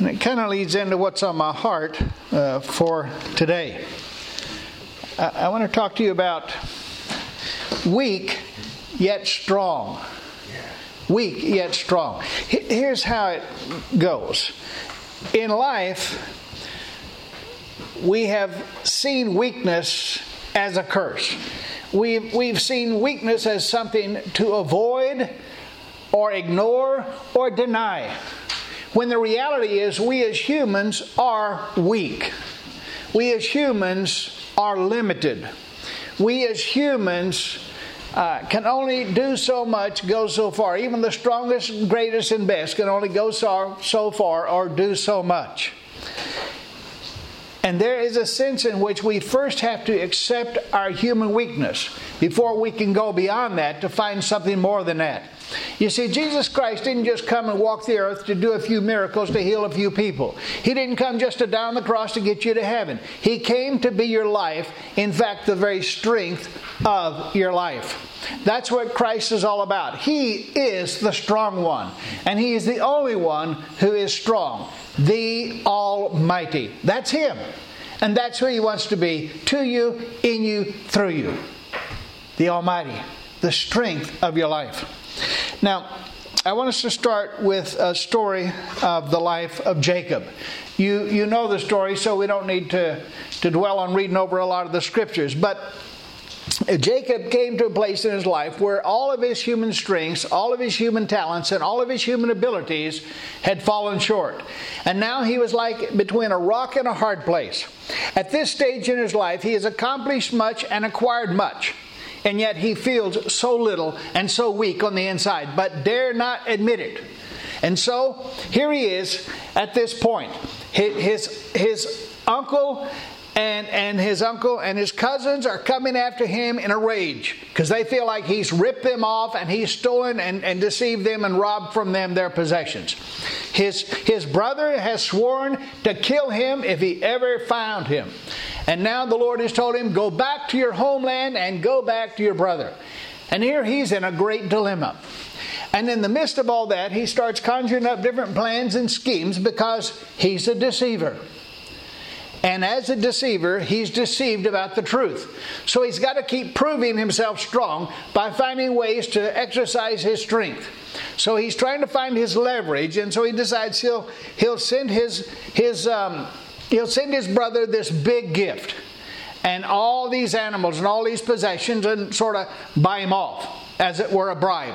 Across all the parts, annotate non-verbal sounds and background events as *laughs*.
And it kind of leads into what's on my heart uh, for today. I, I want to talk to you about weak yet strong. Weak yet strong. Here's how it goes. In life, we have seen weakness as a curse. We've, we've seen weakness as something to avoid or ignore or deny. When the reality is, we as humans are weak. We as humans are limited. We as humans uh, can only do so much, go so far. Even the strongest, greatest, and best can only go so, so far or do so much. And there is a sense in which we first have to accept our human weakness before we can go beyond that to find something more than that. You see, Jesus Christ didn't just come and walk the earth to do a few miracles to heal a few people. He didn't come just to die on the cross to get you to heaven. He came to be your life, in fact, the very strength of your life. That's what Christ is all about. He is the strong one, and He is the only one who is strong, the Almighty. That's Him. And that's who He wants to be to you, in you, through you. The Almighty, the strength of your life. Now, I want us to start with a story of the life of Jacob. You, you know the story, so we don't need to, to dwell on reading over a lot of the scriptures. But Jacob came to a place in his life where all of his human strengths, all of his human talents, and all of his human abilities had fallen short. And now he was like between a rock and a hard place. At this stage in his life, he has accomplished much and acquired much and yet he feels so little and so weak on the inside, but dare not admit it. And so here he is at this point. His, his, uncle and, and his uncle and his cousins are coming after him in a rage because they feel like he's ripped them off and he's stolen and, and deceived them and robbed from them their possessions. His, his brother has sworn to kill him if he ever found him. And now the Lord has told him, Go back to your homeland and go back to your brother. And here he's in a great dilemma. And in the midst of all that, he starts conjuring up different plans and schemes because he's a deceiver. And as a deceiver, he's deceived about the truth. So he's got to keep proving himself strong by finding ways to exercise his strength. So he's trying to find his leverage, and so he decides he'll he'll send his his um, he'll send his brother this big gift, and all these animals and all these possessions, and sort of buy him off as it were a bribe.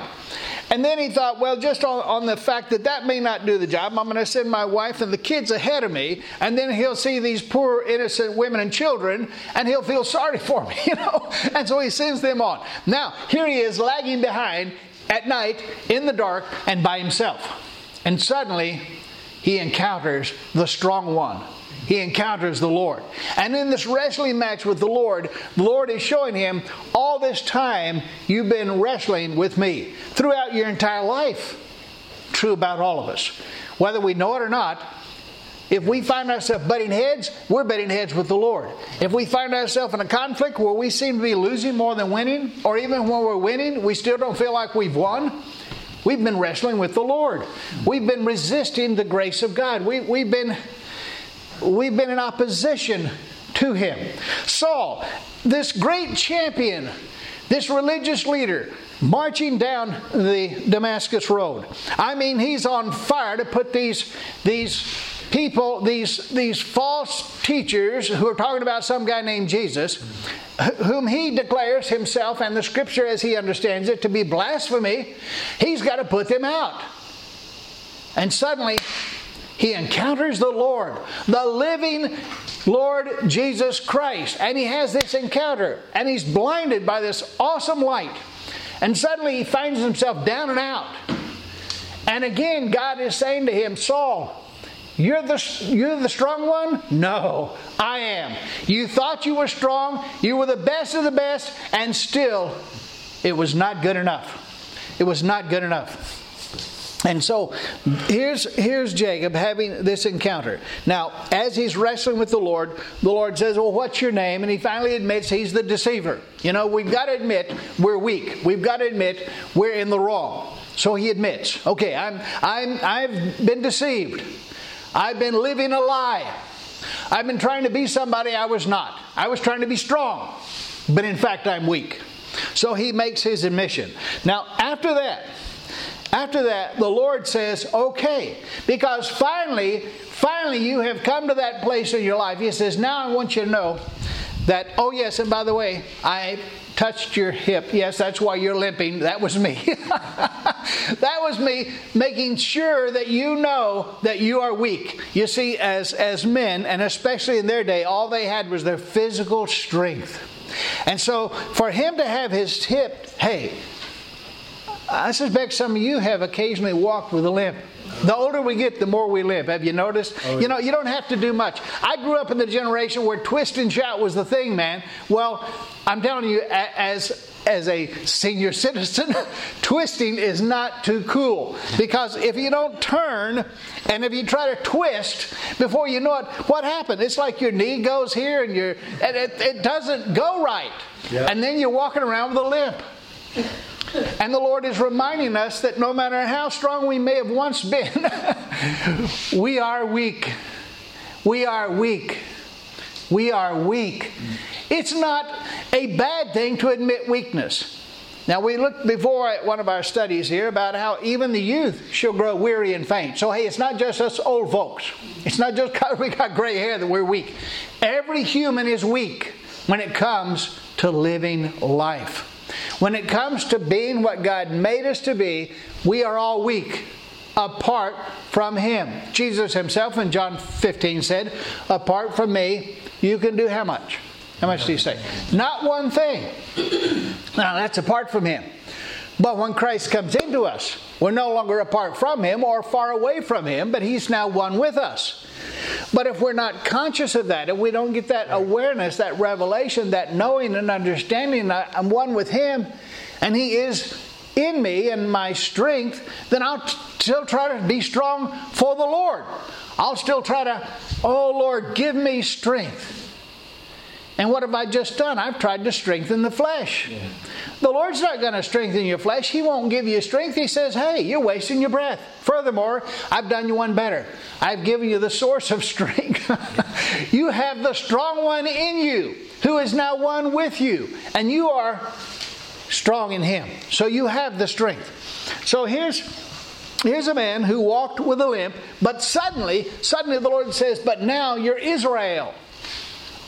And then he thought, well, just on, on the fact that that may not do the job, I'm going to send my wife and the kids ahead of me, and then he'll see these poor innocent women and children, and he'll feel sorry for me, *laughs* you know. And so he sends them on. Now here he is lagging behind at night in the dark and by himself, and suddenly he encounters the strong one he encounters the Lord. And in this wrestling match with the Lord, the Lord is showing him all this time you've been wrestling with me throughout your entire life. True about all of us. Whether we know it or not, if we find ourselves butting heads, we're butting heads with the Lord. If we find ourselves in a conflict where we seem to be losing more than winning, or even when we're winning, we still don't feel like we've won, we've been wrestling with the Lord. We've been resisting the grace of God. We, we've been we've been in opposition to him. Saul, this great champion, this religious leader, marching down the Damascus Road. I mean, he's on fire to put these, these people, these, these false teachers who are talking about some guy named Jesus, whom he declares himself and the scripture as he understands it to be blasphemy, he's got to put them out. And suddenly, he encounters the Lord, the living Lord Jesus Christ. And he has this encounter, and he's blinded by this awesome light. And suddenly he finds himself down and out. And again, God is saying to him, Saul, you're the, you're the strong one? No, I am. You thought you were strong, you were the best of the best, and still it was not good enough. It was not good enough. And so here's, here's Jacob having this encounter. Now, as he's wrestling with the Lord, the Lord says, Well, what's your name? And he finally admits he's the deceiver. You know, we've got to admit we're weak. We've got to admit we're in the wrong. So he admits, Okay, I'm, I'm, I've been deceived. I've been living a lie. I've been trying to be somebody I was not. I was trying to be strong, but in fact, I'm weak. So he makes his admission. Now, after that, after that, the Lord says, okay, because finally, finally you have come to that place in your life. He says, now I want you to know that, oh, yes, and by the way, I touched your hip. Yes, that's why you're limping. That was me. *laughs* that was me making sure that you know that you are weak. You see, as, as men, and especially in their day, all they had was their physical strength. And so for him to have his hip, hey, I suspect some of you have occasionally walked with a limp. The older we get, the more we limp. Have you noticed? Oh, you know, you don't have to do much. I grew up in the generation where twist and shout was the thing, man. Well, I'm telling you, as as a senior *laughs* citizen, twisting is not too cool. Because if you don't turn and if you try to twist, before you know it, what happened? It's like your knee goes here and, you and it, it doesn't go right. Yeah. And then you're walking around with a limp. And the Lord is reminding us that no matter how strong we may have once been, *laughs* we are weak. We are weak. We are weak. It's not a bad thing to admit weakness. Now, we looked before at one of our studies here about how even the youth shall grow weary and faint. So, hey, it's not just us old folks. It's not just *laughs* because we got gray hair that we're weak. Every human is weak when it comes to living life. When it comes to being what God made us to be, we are all weak apart from Him. Jesus Himself in John 15 said, Apart from me, you can do how much? How much do you say? Not one thing. *clears throat* Now, that's apart from Him. But when Christ comes into us, we're no longer apart from Him or far away from Him, but He's now one with us. But if we're not conscious of that, if we don't get that awareness, that revelation, that knowing and understanding that I'm one with Him and He is in me and my strength, then I'll still try to be strong for the Lord. I'll still try to, oh Lord, give me strength. And what have I just done? I've tried to strengthen the flesh. Yeah. The Lord's not going to strengthen your flesh. He won't give you strength. He says, hey, you're wasting your breath. Furthermore, I've done you one better. I've given you the source of *laughs* strength. you have the strong one in you who is now one with you. And you are strong in him. So you have the strength. So here's here's a man who walked with a limp, but suddenly, suddenly the Lord says, But now you're Israel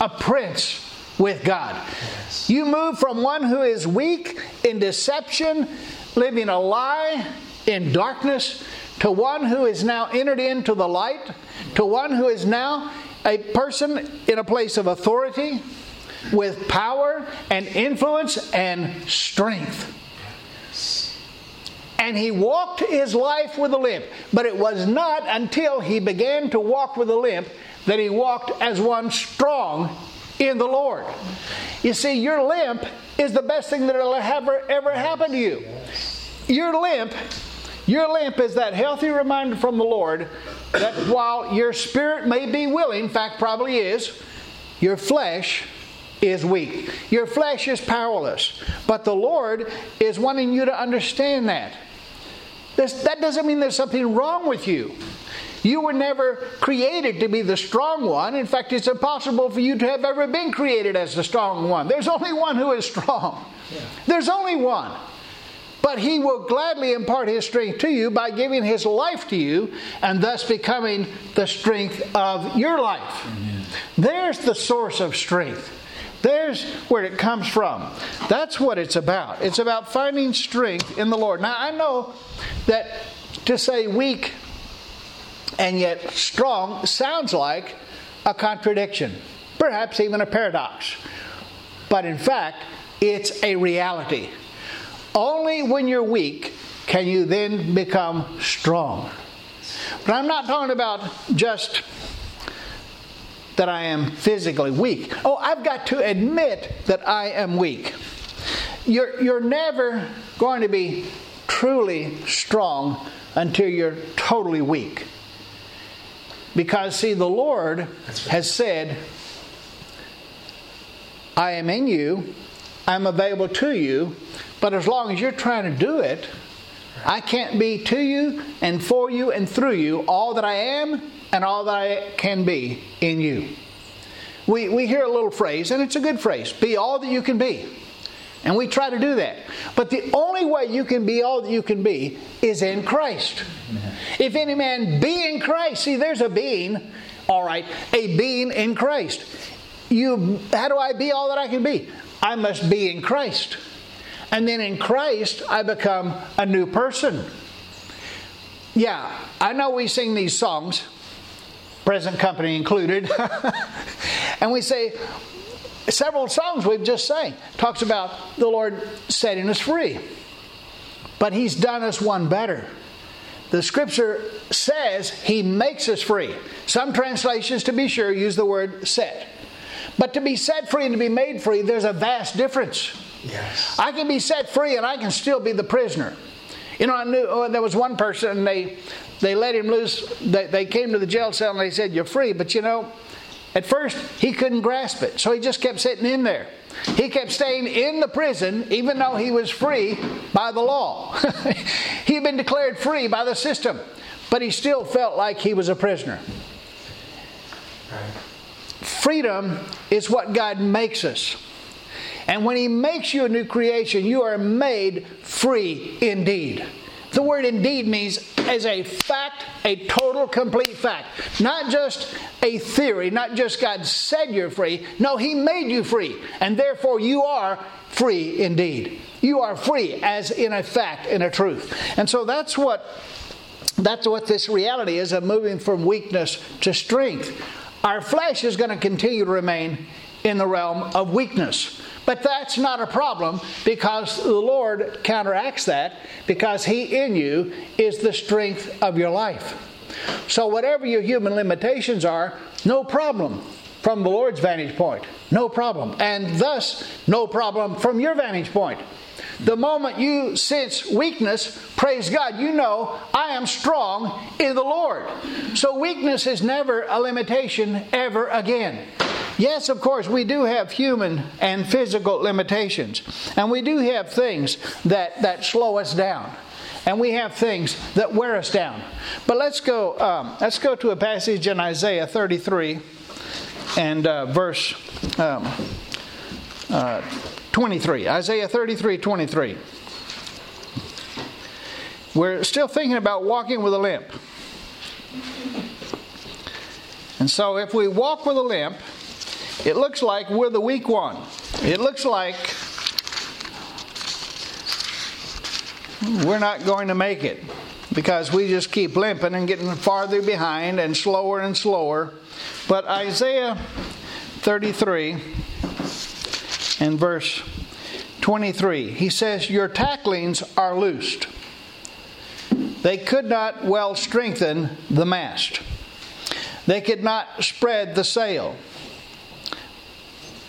a prince with God. Yes. You move from one who is weak in deception, living a lie in darkness, to one who is now entered into the light, to one who is now a person in a place of authority with power and influence and strength. And he walked his life with a limp. But it was not until he began to walk with a limp that he walked as one strong in the Lord. You see, your limp is the best thing that will ever, ever happen to you. Your limp, your limp is that healthy reminder from the Lord that while your spirit may be willing, in fact, probably is, your flesh is weak. Your flesh is powerless. But the Lord is wanting you to understand that. This, that doesn't mean there's something wrong with you. You were never created to be the strong one. In fact, it's impossible for you to have ever been created as the strong one. There's only one who is strong. Yeah. There's only one. But he will gladly impart his strength to you by giving his life to you and thus becoming the strength of your life. Amen. There's the source of strength. There's where it comes from. That's what it's about. It's about finding strength in the Lord. Now, I know that to say weak and yet strong sounds like a contradiction, perhaps even a paradox. But in fact, it's a reality. Only when you're weak can you then become strong. But I'm not talking about just that I am physically weak. Oh, I've got to admit that I am weak. You're, you're never going to be truly strong until you're totally weak. Because, see, the Lord has said, I am in you, I'm available to you, but as long as you're trying to do it, I can't be to you and for you and through you all that I am and all that I can be in you. We, we hear a little phrase, and it's a good phrase be all that you can be. And we try to do that. But the only way you can be all that you can be is in Christ. If any man be in Christ, see, there's a being, all right, a being in Christ. You, how do I be all that I can be? I must be in Christ. And then in Christ, I become a new person. Yeah, I know we sing these songs, present company included, *laughs* and we say, several songs we've just sang talks about the Lord setting us free. But He's done us one better. The scripture says He makes us free. Some translations, to be sure, use the word set. But to be set free and to be made free, there's a vast difference. Yes. I can be set free and I can still be the prisoner. You know, I knew oh, there was one person, and they they let him loose. They, they came to the jail cell and they said, "You're free," but you know, at first, he couldn't grasp it, so he just kept sitting in there. He kept staying in the prison even though he was free by the law. *laughs* he had been declared free by the system, but he still felt like he was a prisoner. Freedom is what God makes us. And when He makes you a new creation, you are made free indeed. The word indeed means as a fact, a total, complete fact. Not just a theory, not just God said you're free. No, He made you free. And therefore, you are free indeed. You are free as in a fact, in a truth. And so that's what. That's what this reality is of moving from weakness to strength. Our flesh is going to continue to remain in the realm of weakness. But that's not a problem because the Lord counteracts that because He in you is the strength of your life. So, whatever your human limitations are, no problem from the Lord's vantage point. No problem. And thus, no problem from your vantage point. The moment you sense weakness, praise God, you know I am strong in the Lord. So weakness is never a limitation ever again. Yes, of course, we do have human and physical limitations, and we do have things that, that slow us down. And we have things that wear us down. But let's go. Um, let's go to a passage in Isaiah 33 and uh, verse um, uh, 23. Isaiah 33, 23. We're still thinking about walking with a limp. And so, if we walk with a limp, it looks like we're the weak one. It looks like we're not going to make it because we just keep limping and getting farther behind and slower and slower. But Isaiah 33 and verse 23, he says, Your tacklings are loosed. They could not well strengthen the mast, they could not spread the sail.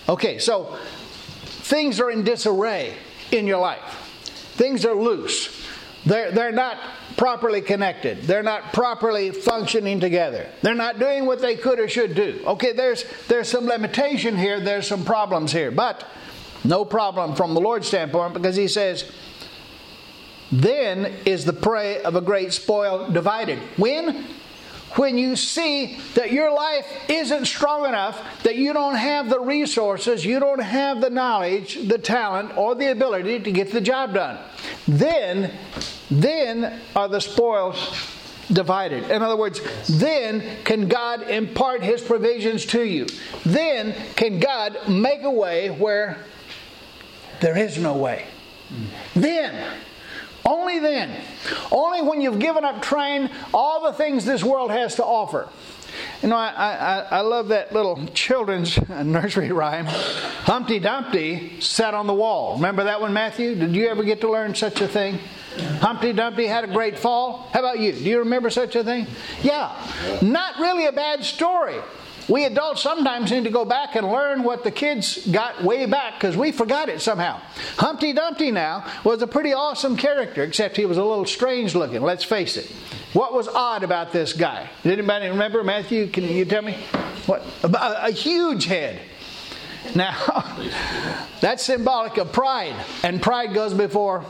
Okay, so things are in disarray in your life. Things are loose. They're, they're not properly connected. They're not properly functioning together. They're not doing what they could or should do. Okay, there's, there's some limitation here, there's some problems here, but no problem from the Lord's standpoint because He says, then is the prey of a great spoil divided. When? When you see that your life isn't strong enough, that you don't have the resources, you don't have the knowledge, the talent, or the ability to get the job done. Then, then are the spoils divided. In other words, then can God impart His provisions to you. Then can God make a way where there is no way. Then only then. Only when you've given up trying all the things this world has to offer. You know, I, I, I love that little children's *laughs* nursery rhyme. Humpty Dumpty sat on the wall. Remember that one, Matthew? Did you ever get to learn such a thing? Humpty Dumpty had a great fall. How about you? Do you remember such a thing? Yeah. Not really a bad story. We adults sometimes need to go back and learn what the kids got way back because we forgot it somehow. Humpty Dumpty now was a pretty awesome character, except he was a little strange looking, let's face it. What was odd about this guy? Did anybody remember, Matthew? Can you tell me? What? A, a huge head. Now, *laughs* that's symbolic of pride, and pride goes before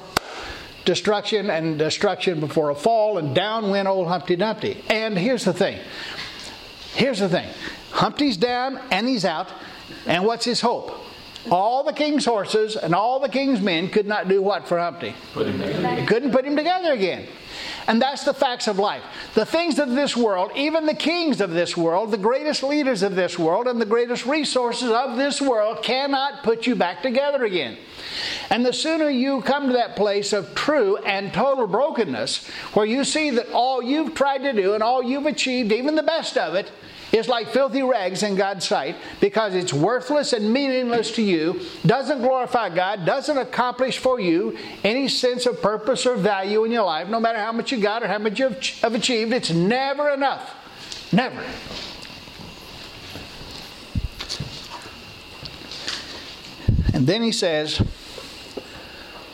destruction and destruction before a fall, and down went old Humpty Dumpty. And here's the thing. Here's the thing. Humpty's down and he's out. And what's his hope? All the king's horses and all the king's men could not do what for Humpty? Put him together. Couldn't put him together again. And that's the facts of life. The things of this world, even the kings of this world, the greatest leaders of this world, and the greatest resources of this world cannot put you back together again. And the sooner you come to that place of true and total brokenness, where you see that all you've tried to do and all you've achieved, even the best of it, is like filthy rags in God's sight because it's worthless and meaningless to you, doesn't glorify God, doesn't accomplish for you any sense of purpose or value in your life, no matter how much you got or how much you've achieved. It's never enough. Never. And then he says,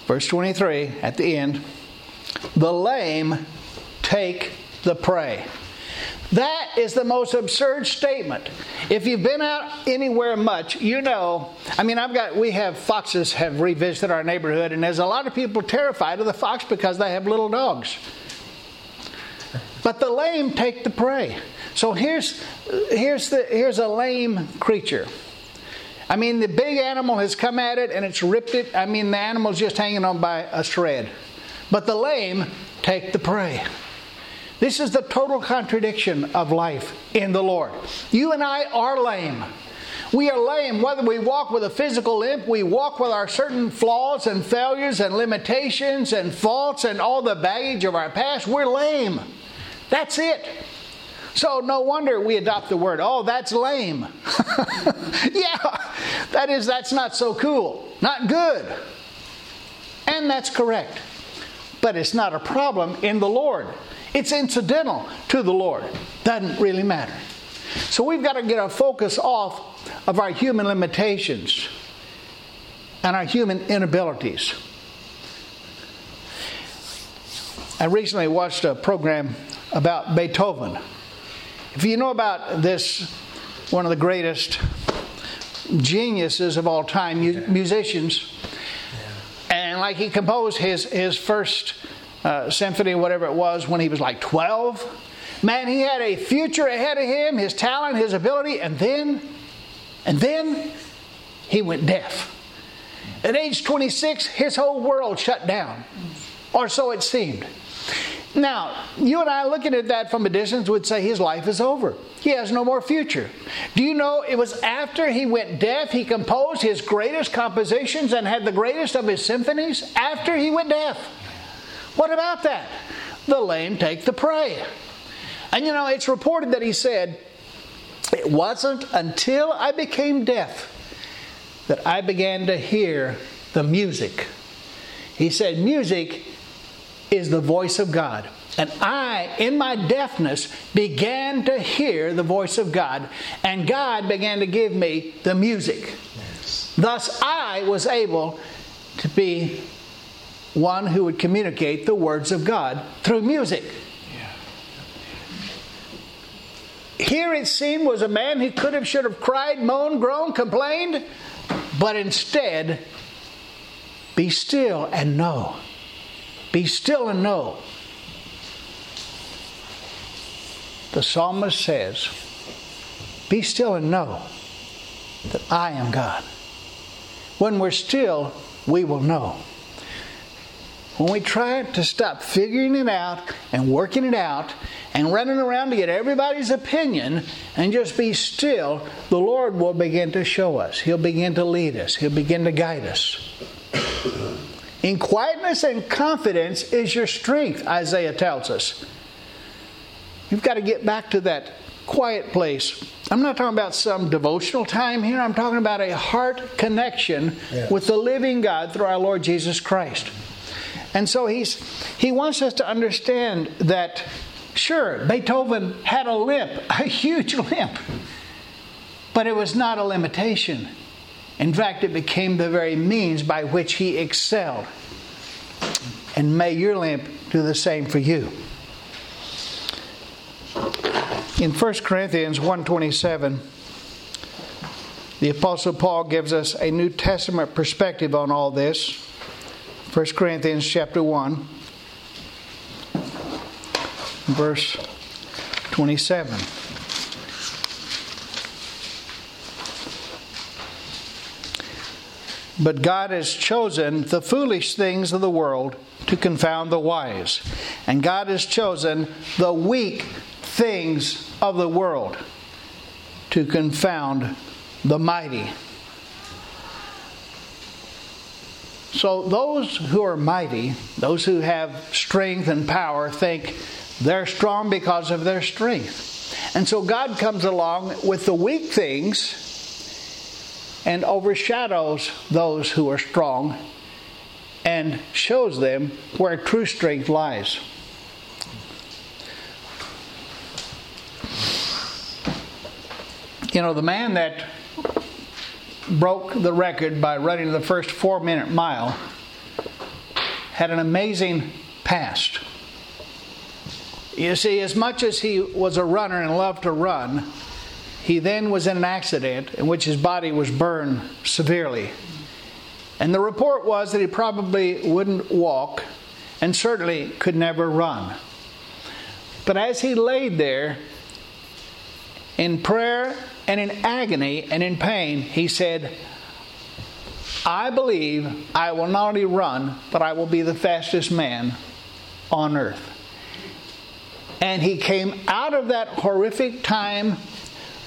verse 23 at the end, the lame take the prey. That is the most absurd statement. If you've been out anywhere much, you know. I mean, I've got we have foxes have revisited our neighborhood, and there's a lot of people terrified of the fox because they have little dogs. But the lame take the prey. So here's here's the here's a lame creature. I mean, the big animal has come at it and it's ripped it. I mean, the animal's just hanging on by a shred. But the lame take the prey. This is the total contradiction of life in the Lord. You and I are lame. We are lame whether we walk with a physical limp, we walk with our certain flaws and failures and limitations and faults and all the baggage of our past. We're lame. That's it. So no wonder we adopt the word, oh, that's lame. *laughs* yeah, that is, that's not so cool. Not good. And that's correct. But it's not a problem in the Lord. It's incidental to the Lord. Doesn't really matter. So we've got to get our focus off of our human limitations and our human inabilities. I recently watched a program about Beethoven. If you know about this, one of the greatest geniuses of all time, musicians, and like he composed his, his first uh, symphony, whatever it was, when he was like 12. Man, he had a future ahead of him, his talent, his ability, and then, and then he went deaf. At age 26, his whole world shut down, or so it seemed. Now, you and I looking at that from a distance would say his life is over. He has no more future. Do you know it was after he went deaf he composed his greatest compositions and had the greatest of his symphonies? After he went deaf. What about that? The lame take the prey. And you know, it's reported that he said, It wasn't until I became deaf that I began to hear the music. He said, Music is the voice of God. And I, in my deafness, began to hear the voice of God, and God began to give me the music. Yes. Thus, I was able to be one who would communicate the words of God through music. Here it seemed was a man who could have, should have cried, moaned, groaned, complained, but instead, be still and know. Be still and know. The psalmist says, Be still and know that I am God. When we're still, we will know. When we try to stop figuring it out and working it out and running around to get everybody's opinion and just be still, the Lord will begin to show us. He'll begin to lead us. He'll begin to guide us. In quietness and confidence is your strength, Isaiah tells us. You've got to get back to that quiet place. I'm not talking about some devotional time here. I'm talking about a heart connection yes. with the living God through our Lord Jesus Christ. And so he's, he wants us to understand that, sure, Beethoven had a limp, a huge *laughs* limp, but it was not a limitation. In fact, it became the very means by which he excelled. And may your limp do the same for you. In 1 Corinthians 127, the Apostle Paul gives us a New Testament perspective on all this. 1 Corinthians chapter 1, verse 27. But God has chosen the foolish things of the world to confound the wise. And God has chosen the weak things of the world to confound the mighty. So, those who are mighty, those who have strength and power, think they're strong because of their strength. And so, God comes along with the weak things and overshadows those who are strong and shows them where true strength lies. You know, the man that broke the record by running the first four minute mile had an amazing past. You see, as much as he was a runner and loved to run, he then was in an accident in which his body was burned severely. And the report was that he probably wouldn't walk and certainly could never run. But as he laid there in prayer and in agony and in pain, he said, I believe I will not only run, but I will be the fastest man on earth. And he came out of that horrific time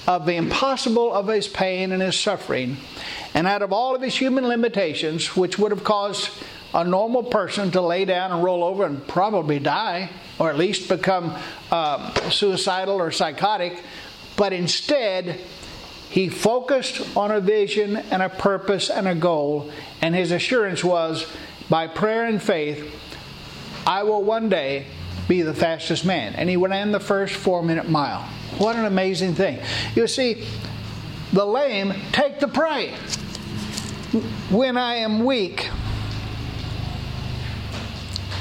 of the impossible of his pain and his suffering, and out of all of his human limitations, which would have caused a normal person to lay down and roll over and probably die, or at least become uh, suicidal or psychotic, but instead, he focused on a vision and a purpose and a goal, and his assurance was by prayer and faith, I will one day be the fastest man. And he ran the first four minute mile. What an amazing thing. You see, the lame take the prey. When I am weak,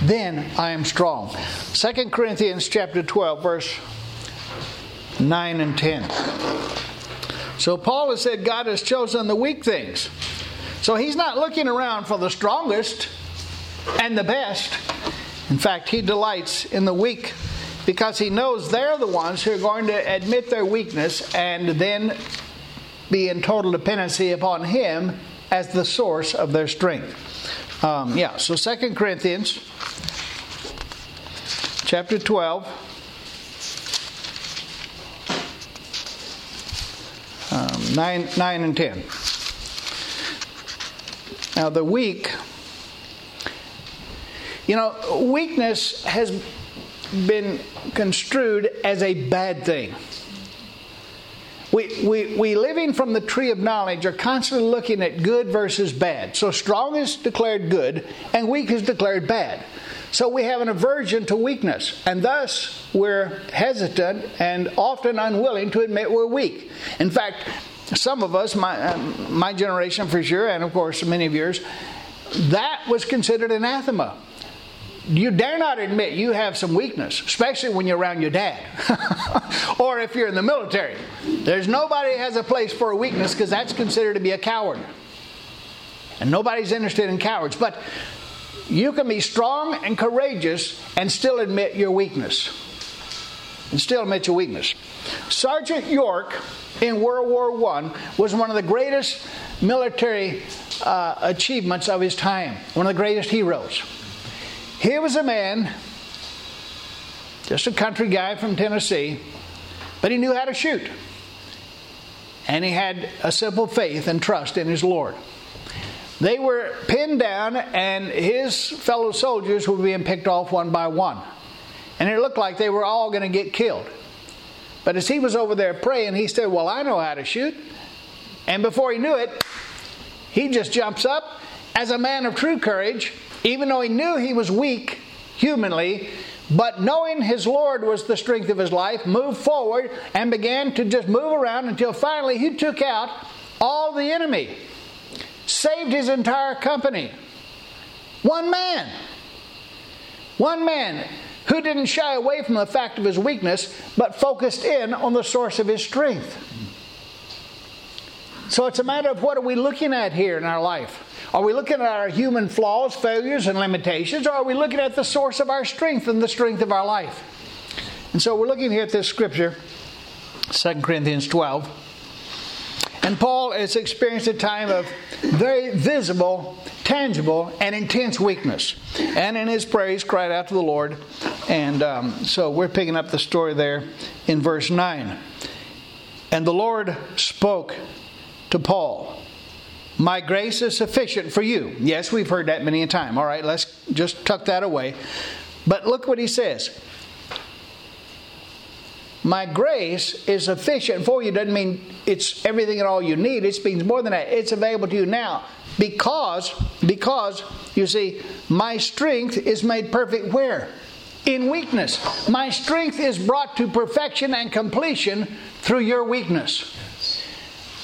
then I am strong. 2 Corinthians chapter 12, verse 9 and 10. So Paul has said God has chosen the weak things. So he's not looking around for the strongest and the best. In fact, he delights in the weak because he knows they're the ones who are going to admit their weakness and then be in total dependency upon him as the source of their strength. Um, yeah, so Second Corinthians chapter 12. 9, 9 and 10. Now, the weak you know, weakness has been construed as a bad thing. We, we, we living from the tree of knowledge are constantly looking at good versus bad. So strong is declared good and weak is declared bad. So we have an aversion to weakness, and thus we're hesitant and often unwilling to admit we're weak. In fact, some of us, my, uh, my generation for sure, and of course many of yours, that was considered anathema you dare not admit you have some weakness, especially when you're around your dad *laughs* or if you're in the military. There's nobody has a place for a weakness because that's considered to be a coward. And nobody's interested in cowards. But you can be strong and courageous and still admit your weakness. And still admit your weakness. Sergeant York in World War I was one of the greatest military uh, achievements of his time, one of the greatest heroes. Here was a man, just a country guy from Tennessee, but he knew how to shoot. And he had a simple faith and trust in his Lord. They were pinned down, and his fellow soldiers were being picked off one by one. And it looked like they were all going to get killed. But as he was over there praying, he said, Well, I know how to shoot. And before he knew it, he just jumps up as a man of true courage even though he knew he was weak humanly, but knowing his Lord was the strength of his life, moved forward and began to just move around until finally he took out all the enemy, saved his entire company. One man. One man who didn't shy away from the fact of his weakness, but focused in on the source of his strength. So it's a matter of what are we looking at here in our life? Are we looking at our human flaws, failures, and limitations, or are we looking at the source of our strength and the strength of our life? And so we're looking here at this scripture, 2 Corinthians 12. And Paul has experienced a time of very visible, tangible, and intense weakness. And in his praise, cried out to the Lord. And um, so we're picking up the story there in verse 9. And the Lord spoke to Paul. My grace is sufficient for you. Yes, we've heard that many a time. All right, let's just tuck that away. But look what he says. My grace is sufficient for you doesn't mean it's everything and all you need. It means more than that. It's available to you now because because you see my strength is made perfect where? In weakness. My strength is brought to perfection and completion through your weakness.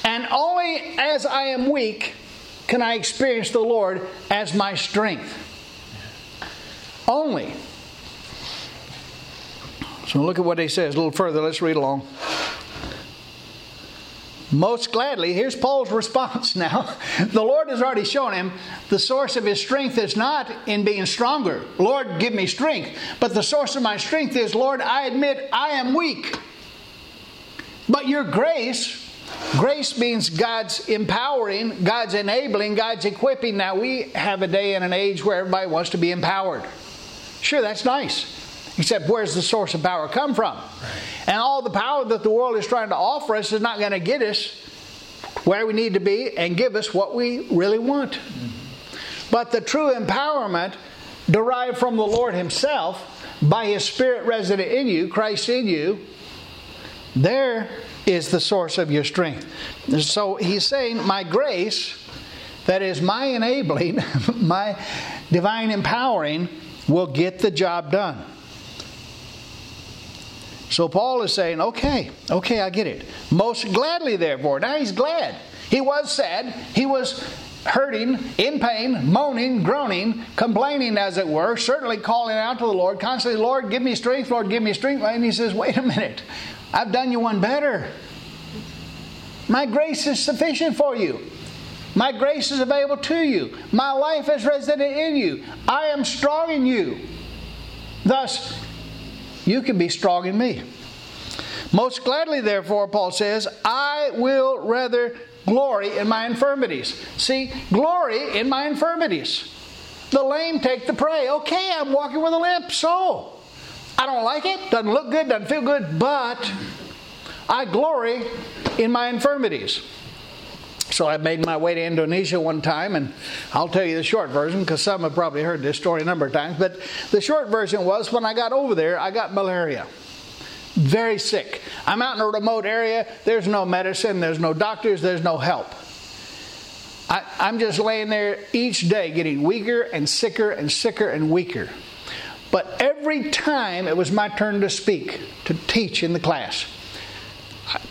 And only as I am weak can I experience the Lord as my strength. Only. So look at what he says a little further. Let's read along. Most gladly, here's Paul's response *laughs* now. The Lord has already shown him the source of his strength is not in being stronger. Lord, give me strength. But the source of my strength is, Lord, I admit I am weak. But your grace Grace means God's empowering, God's enabling, God's equipping. Now, we have a day and an age where everybody wants to be empowered. Sure, that's nice. Except, where's the source of power come from? And all the power that the world is trying to offer us is not going to get us where we need to be and give us what we really want. But the true empowerment derived from the Lord Himself by His Spirit resident in you, Christ in you, there is the source of your strength. So he's saying, My grace, that is my enabling, *laughs* my divine empowering, will get the job done. So Paul is saying, Okay, okay, I get it. Most gladly, therefore. Now he's glad. He was sad. He was hurting, in pain, moaning, groaning, complaining, as it were, certainly calling out to the Lord, constantly, Lord, give me strength, Lord, give me strength. And he says, Wait a minute. I've done you one better. My grace is sufficient for you. My grace is available to you. My life is resident in you. I am strong in you. Thus, you can be strong in me. Most gladly, therefore, Paul says, I will rather glory in my infirmities. See, glory in my infirmities. The lame take the prey. Okay, I'm walking with a limp, so I don't like it, doesn't look good, doesn't feel good, but I glory in my infirmities. So I made my way to Indonesia one time, and I'll tell you the short version because some have probably heard this story a number of times. But the short version was when I got over there, I got malaria. Very sick. I'm out in a remote area, there's no medicine, there's no doctors, there's no help. I, am just laying there each day getting weaker and sicker and sicker and weaker. But every time it was my turn to speak, to teach in the class,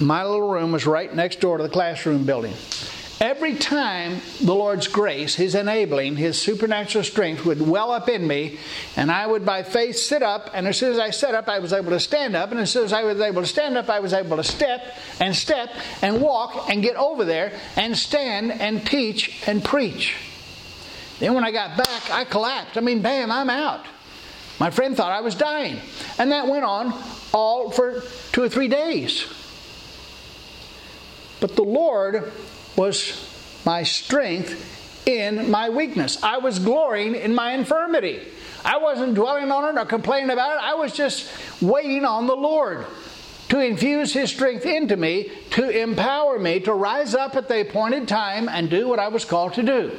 my little room was right next door to the classroom building. Every time the Lord's grace, His enabling, His supernatural strength would well up in me, and I would by faith sit up, and as soon as I sat up, I was able to stand up, and as soon as I was able to stand up, I was able to step and step and walk and get over there and stand and teach and preach. Then when I got back, I collapsed. I mean, bam, I'm out. My friend thought I was dying. And that went on all for two or three days. But the Lord was my strength in my weakness. I was glorying in my infirmity. I wasn't dwelling on it or complaining about it. I was just waiting on the Lord to infuse His strength into me, to empower me to rise up at the appointed time and do what I was called to do.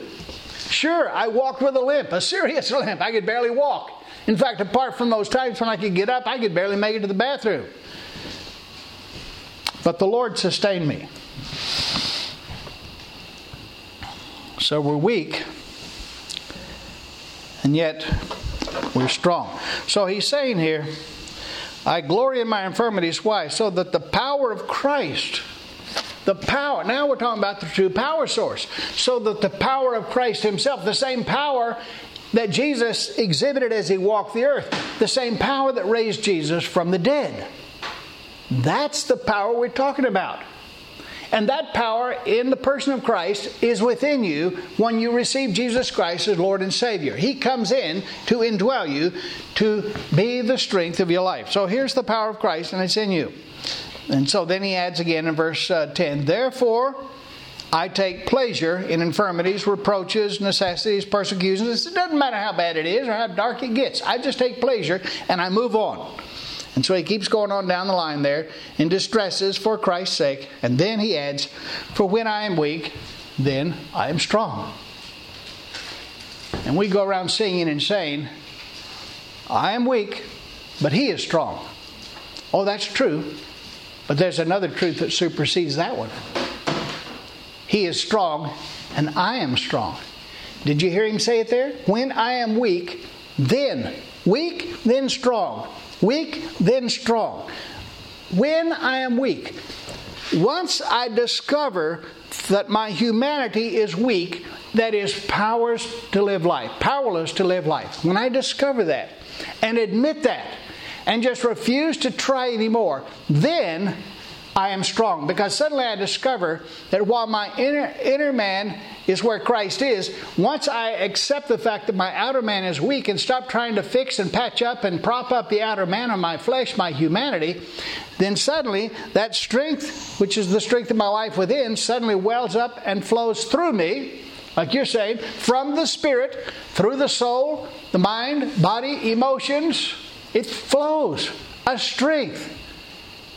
Sure, I walked with a limp, a serious *laughs* limp. I could barely walk. In fact, apart from those times when I could get up, I could barely make it to the bathroom. But the Lord sustained me. So we're weak, and yet we're strong. So he's saying here, I glory in my infirmities. Why? So that the power of Christ, the power, now we're talking about the true power source, so that the power of Christ Himself, the same power that Jesus exhibited as He walked the earth, the same power that raised Jesus from the dead. That's the power we're talking about. And that power in the person of Christ is within you when you receive Jesus Christ as Lord and Savior. He comes in to indwell you to be the strength of your life. So here's the power of Christ, and it's in you. And so then he adds again in verse uh, 10 Therefore, I take pleasure in infirmities, reproaches, necessities, persecutions. It doesn't matter how bad it is or how dark it gets. I just take pleasure and I move on. And so he keeps going on down the line there in distresses for Christ's sake. And then he adds, For when I am weak, then I am strong. And we go around singing and saying, I am weak, but he is strong. Oh, that's true. But there's another truth that supersedes that one. He is strong, and I am strong. Did you hear him say it there? When I am weak, then. Weak, then strong. Weak, then strong. When I am weak. Once I discover that my humanity is weak, that is powerless to live life, powerless to live life. When I discover that and admit that and just refuse to try anymore, then I am strong. Because suddenly I discover that while my inner, inner man is where Christ is, once I accept the fact that my outer man is weak and stop trying to fix and patch up and prop up the outer man of my flesh, my humanity, then suddenly that strength, which is the strength of my life within, suddenly wells up and flows through me like you're saying, from the spirit, through the soul, the mind, body, emotions, it flows. A strength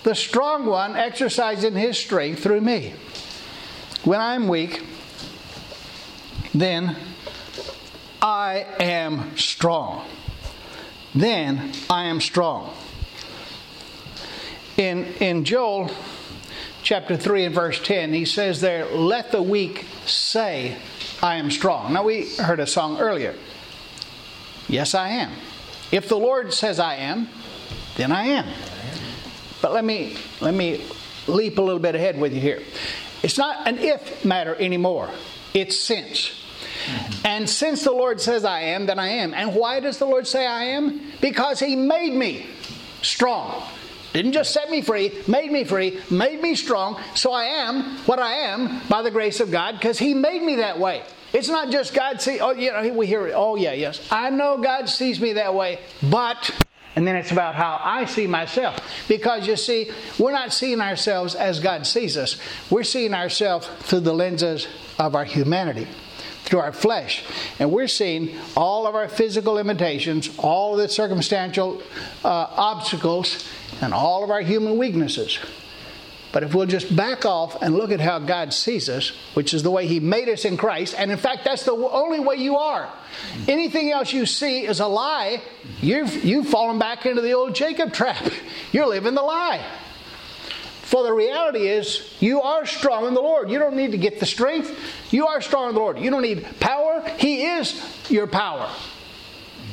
the strong one exercising his strength through me. When I'm weak, then I am strong. Then I am strong. In, in Joel chapter 3 and verse 10, he says there, Let the weak say, I am strong. Now, we heard a song earlier. Yes, I am. If the Lord says I am, then I am. But let me let me leap a little bit ahead with you here. It's not an if matter anymore. It's since. And since the Lord says I am, then I am. And why does the Lord say I am? Because He made me strong. Didn't just set me free, made me free, made me strong. So I am what I am by the grace of God because He made me that way. It's not just God see. Oh, you know, we hear it. Oh, yeah, yes. I know God sees me that way, but and then it's about how I see myself. Because you see, we're not seeing ourselves as God sees us, we're seeing ourselves through the lenses of our humanity through our flesh. And we're seeing all of our physical limitations, all the circumstantial uh, obstacles, and all of our human weaknesses. But if we'll just back off and look at how God sees us, which is the way He made us in Christ, and in fact, that's the only way you are. Anything else you see is a lie. You've, you've fallen back into the old Jacob trap. *laughs* You're living the lie. For the reality is, you are strong in the Lord. You don't need to get the strength. You are strong in the Lord. You don't need power. He is your power.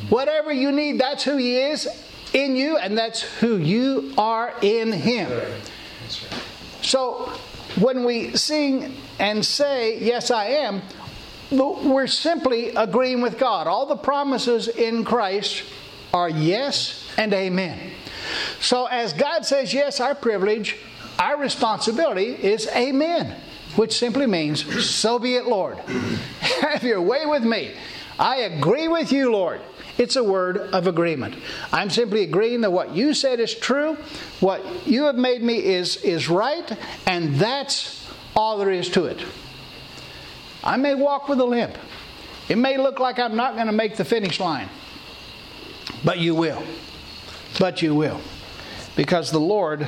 Whatever you need, that's who He is in you, and that's who you are in Him. So when we sing and say, Yes, I am, we're simply agreeing with God. All the promises in Christ are yes and amen. So as God says yes, our privilege, our responsibility is amen, which simply means, So be it, Lord. *laughs* Have your way with me. I agree with you, Lord. It's a word of agreement. I'm simply agreeing that what you said is true, what you have made me is, is right, and that's all there is to it. I may walk with a limp. It may look like I'm not going to make the finish line, but you will. But you will. Because the Lord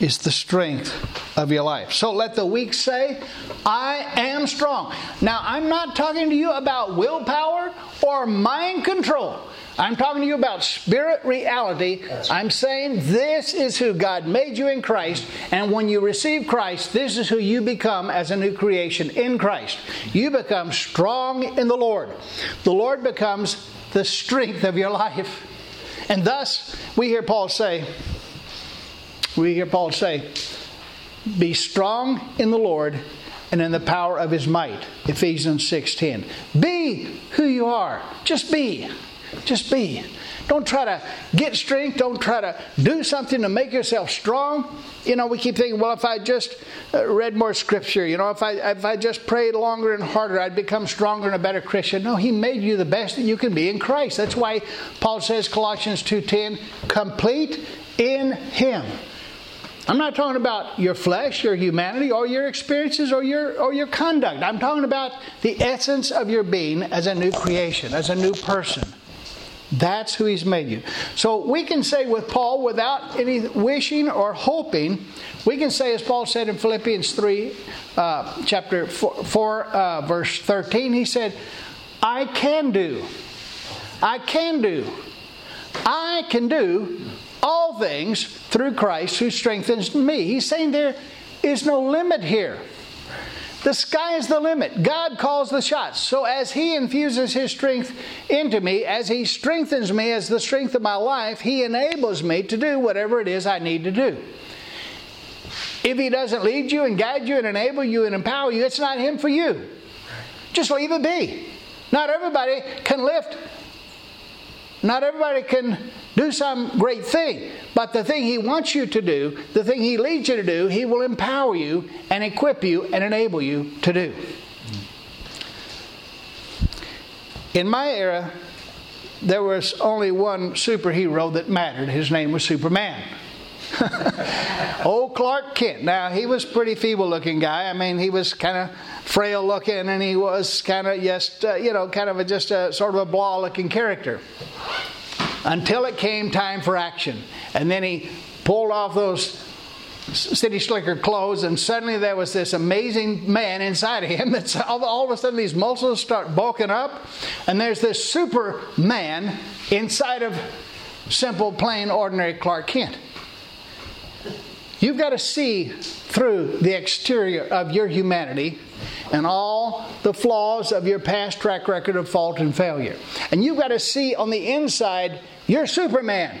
is the strength of your life. So let the weak say, I am strong. Now, I'm not talking to you about willpower or mind control. I'm talking to you about spirit reality. I'm saying this is who God made you in Christ, and when you receive Christ, this is who you become as a new creation in Christ. You become strong in the Lord. The Lord becomes the strength of your life. And thus, we hear Paul say, we hear Paul say, Be strong in the Lord and in the power of his might. Ephesians 6:10. Be who you are. Just be. Just be. Don't try to get strength. Don't try to do something to make yourself strong. You know, we keep thinking, well, if I just uh, read more scripture, you know, if I if I just prayed longer and harder, I'd become stronger and a better Christian. No, He made you the best that you can be in Christ. That's why Paul says, Colossians two ten, complete in Him. I'm not talking about your flesh, your humanity, or your experiences, or your or your conduct. I'm talking about the essence of your being as a new creation, as a new person. That's who He's made you. So we can say with Paul, without any wishing or hoping, we can say, as Paul said in Philippians 3, uh, chapter 4, 4 uh, verse 13, he said, I can do, I can do, I can do all things through Christ who strengthens me. He's saying there is no limit here. The sky is the limit. God calls the shots. So as He infuses His strength into me, as He strengthens me as the strength of my life, He enables me to do whatever it is I need to do. If He doesn't lead you and guide you and enable you and empower you, it's not Him for you. Just leave it be. Not everybody can lift not everybody can do some great thing, but the thing He wants you to do, the thing He leads you to do, He will empower you and equip you and enable you to do. In my era, there was only one superhero that mattered. His name was Superman. *laughs* Old Clark Kent. Now, he was pretty feeble looking guy. I mean, he was kind of frail looking and he was kind of just, uh, you know, kind of a, just a sort of a blah looking character until it came time for action. And then he pulled off those city slicker clothes, and suddenly there was this amazing man inside of him *laughs* that's all, all of a sudden these muscles start bulking up, and there's this superman inside of simple, plain, ordinary Clark Kent. You've got to see through the exterior of your humanity and all the flaws of your past track record of fault and failure. And you've got to see on the inside your Superman.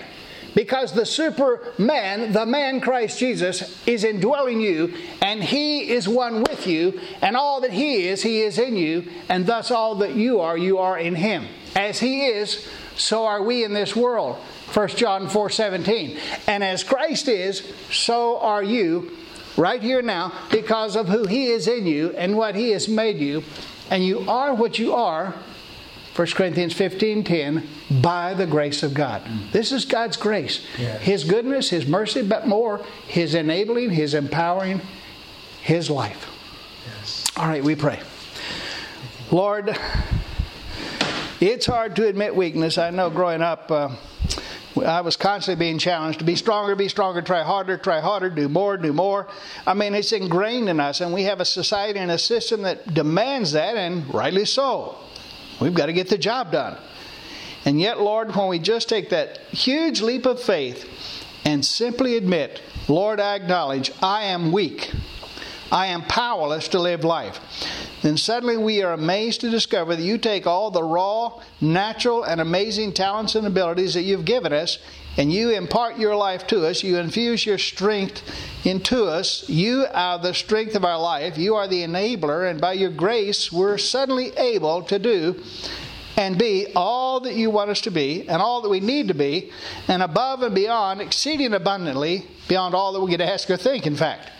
Because the Superman, the man Christ Jesus, is indwelling you, and He is one with you, and all that He is, He is in you, and thus all that you are, you are in Him. As He is, so are we in this world. 1 John 4 17. And as Christ is, so are you right here now because of who He is in you and what He has made you. And you are what you are, 1 Corinthians 15 10, by the grace of God. This is God's grace. Yes. His goodness, His mercy, but more, His enabling, His empowering, His life. Yes. All right, we pray. Lord, it's hard to admit weakness. I know growing up, uh, I was constantly being challenged to be stronger, be stronger, try harder, try harder, do more, do more. I mean, it's ingrained in us, and we have a society and a system that demands that, and rightly so. We've got to get the job done. And yet, Lord, when we just take that huge leap of faith and simply admit, Lord, I acknowledge I am weak, I am powerless to live life then suddenly we are amazed to discover that you take all the raw, natural, and amazing talents and abilities that you've given us, and you impart your life to us. You infuse your strength into us. You are the strength of our life. You are the enabler, and by your grace, we're suddenly able to do and be all that you want us to be and all that we need to be, and above and beyond, exceeding abundantly beyond all that we could ask or think, in fact.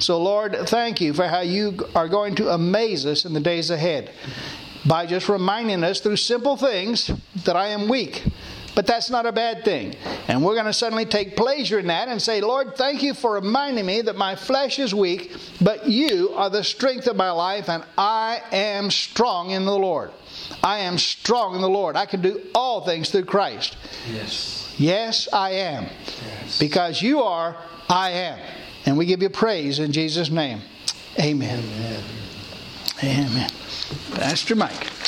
So, Lord, thank you for how you are going to amaze us in the days ahead by just reminding us through simple things that I am weak. But that's not a bad thing. And we're going to suddenly take pleasure in that and say, Lord, thank you for reminding me that my flesh is weak, but you are the strength of my life, and I am strong in the Lord. I am strong in the Lord. I can do all things through Christ. Yes. Yes, I am. Yes. Because you are, I am. And we give you praise in Jesus' name. Amen. Amen. Amen. Pastor Mike.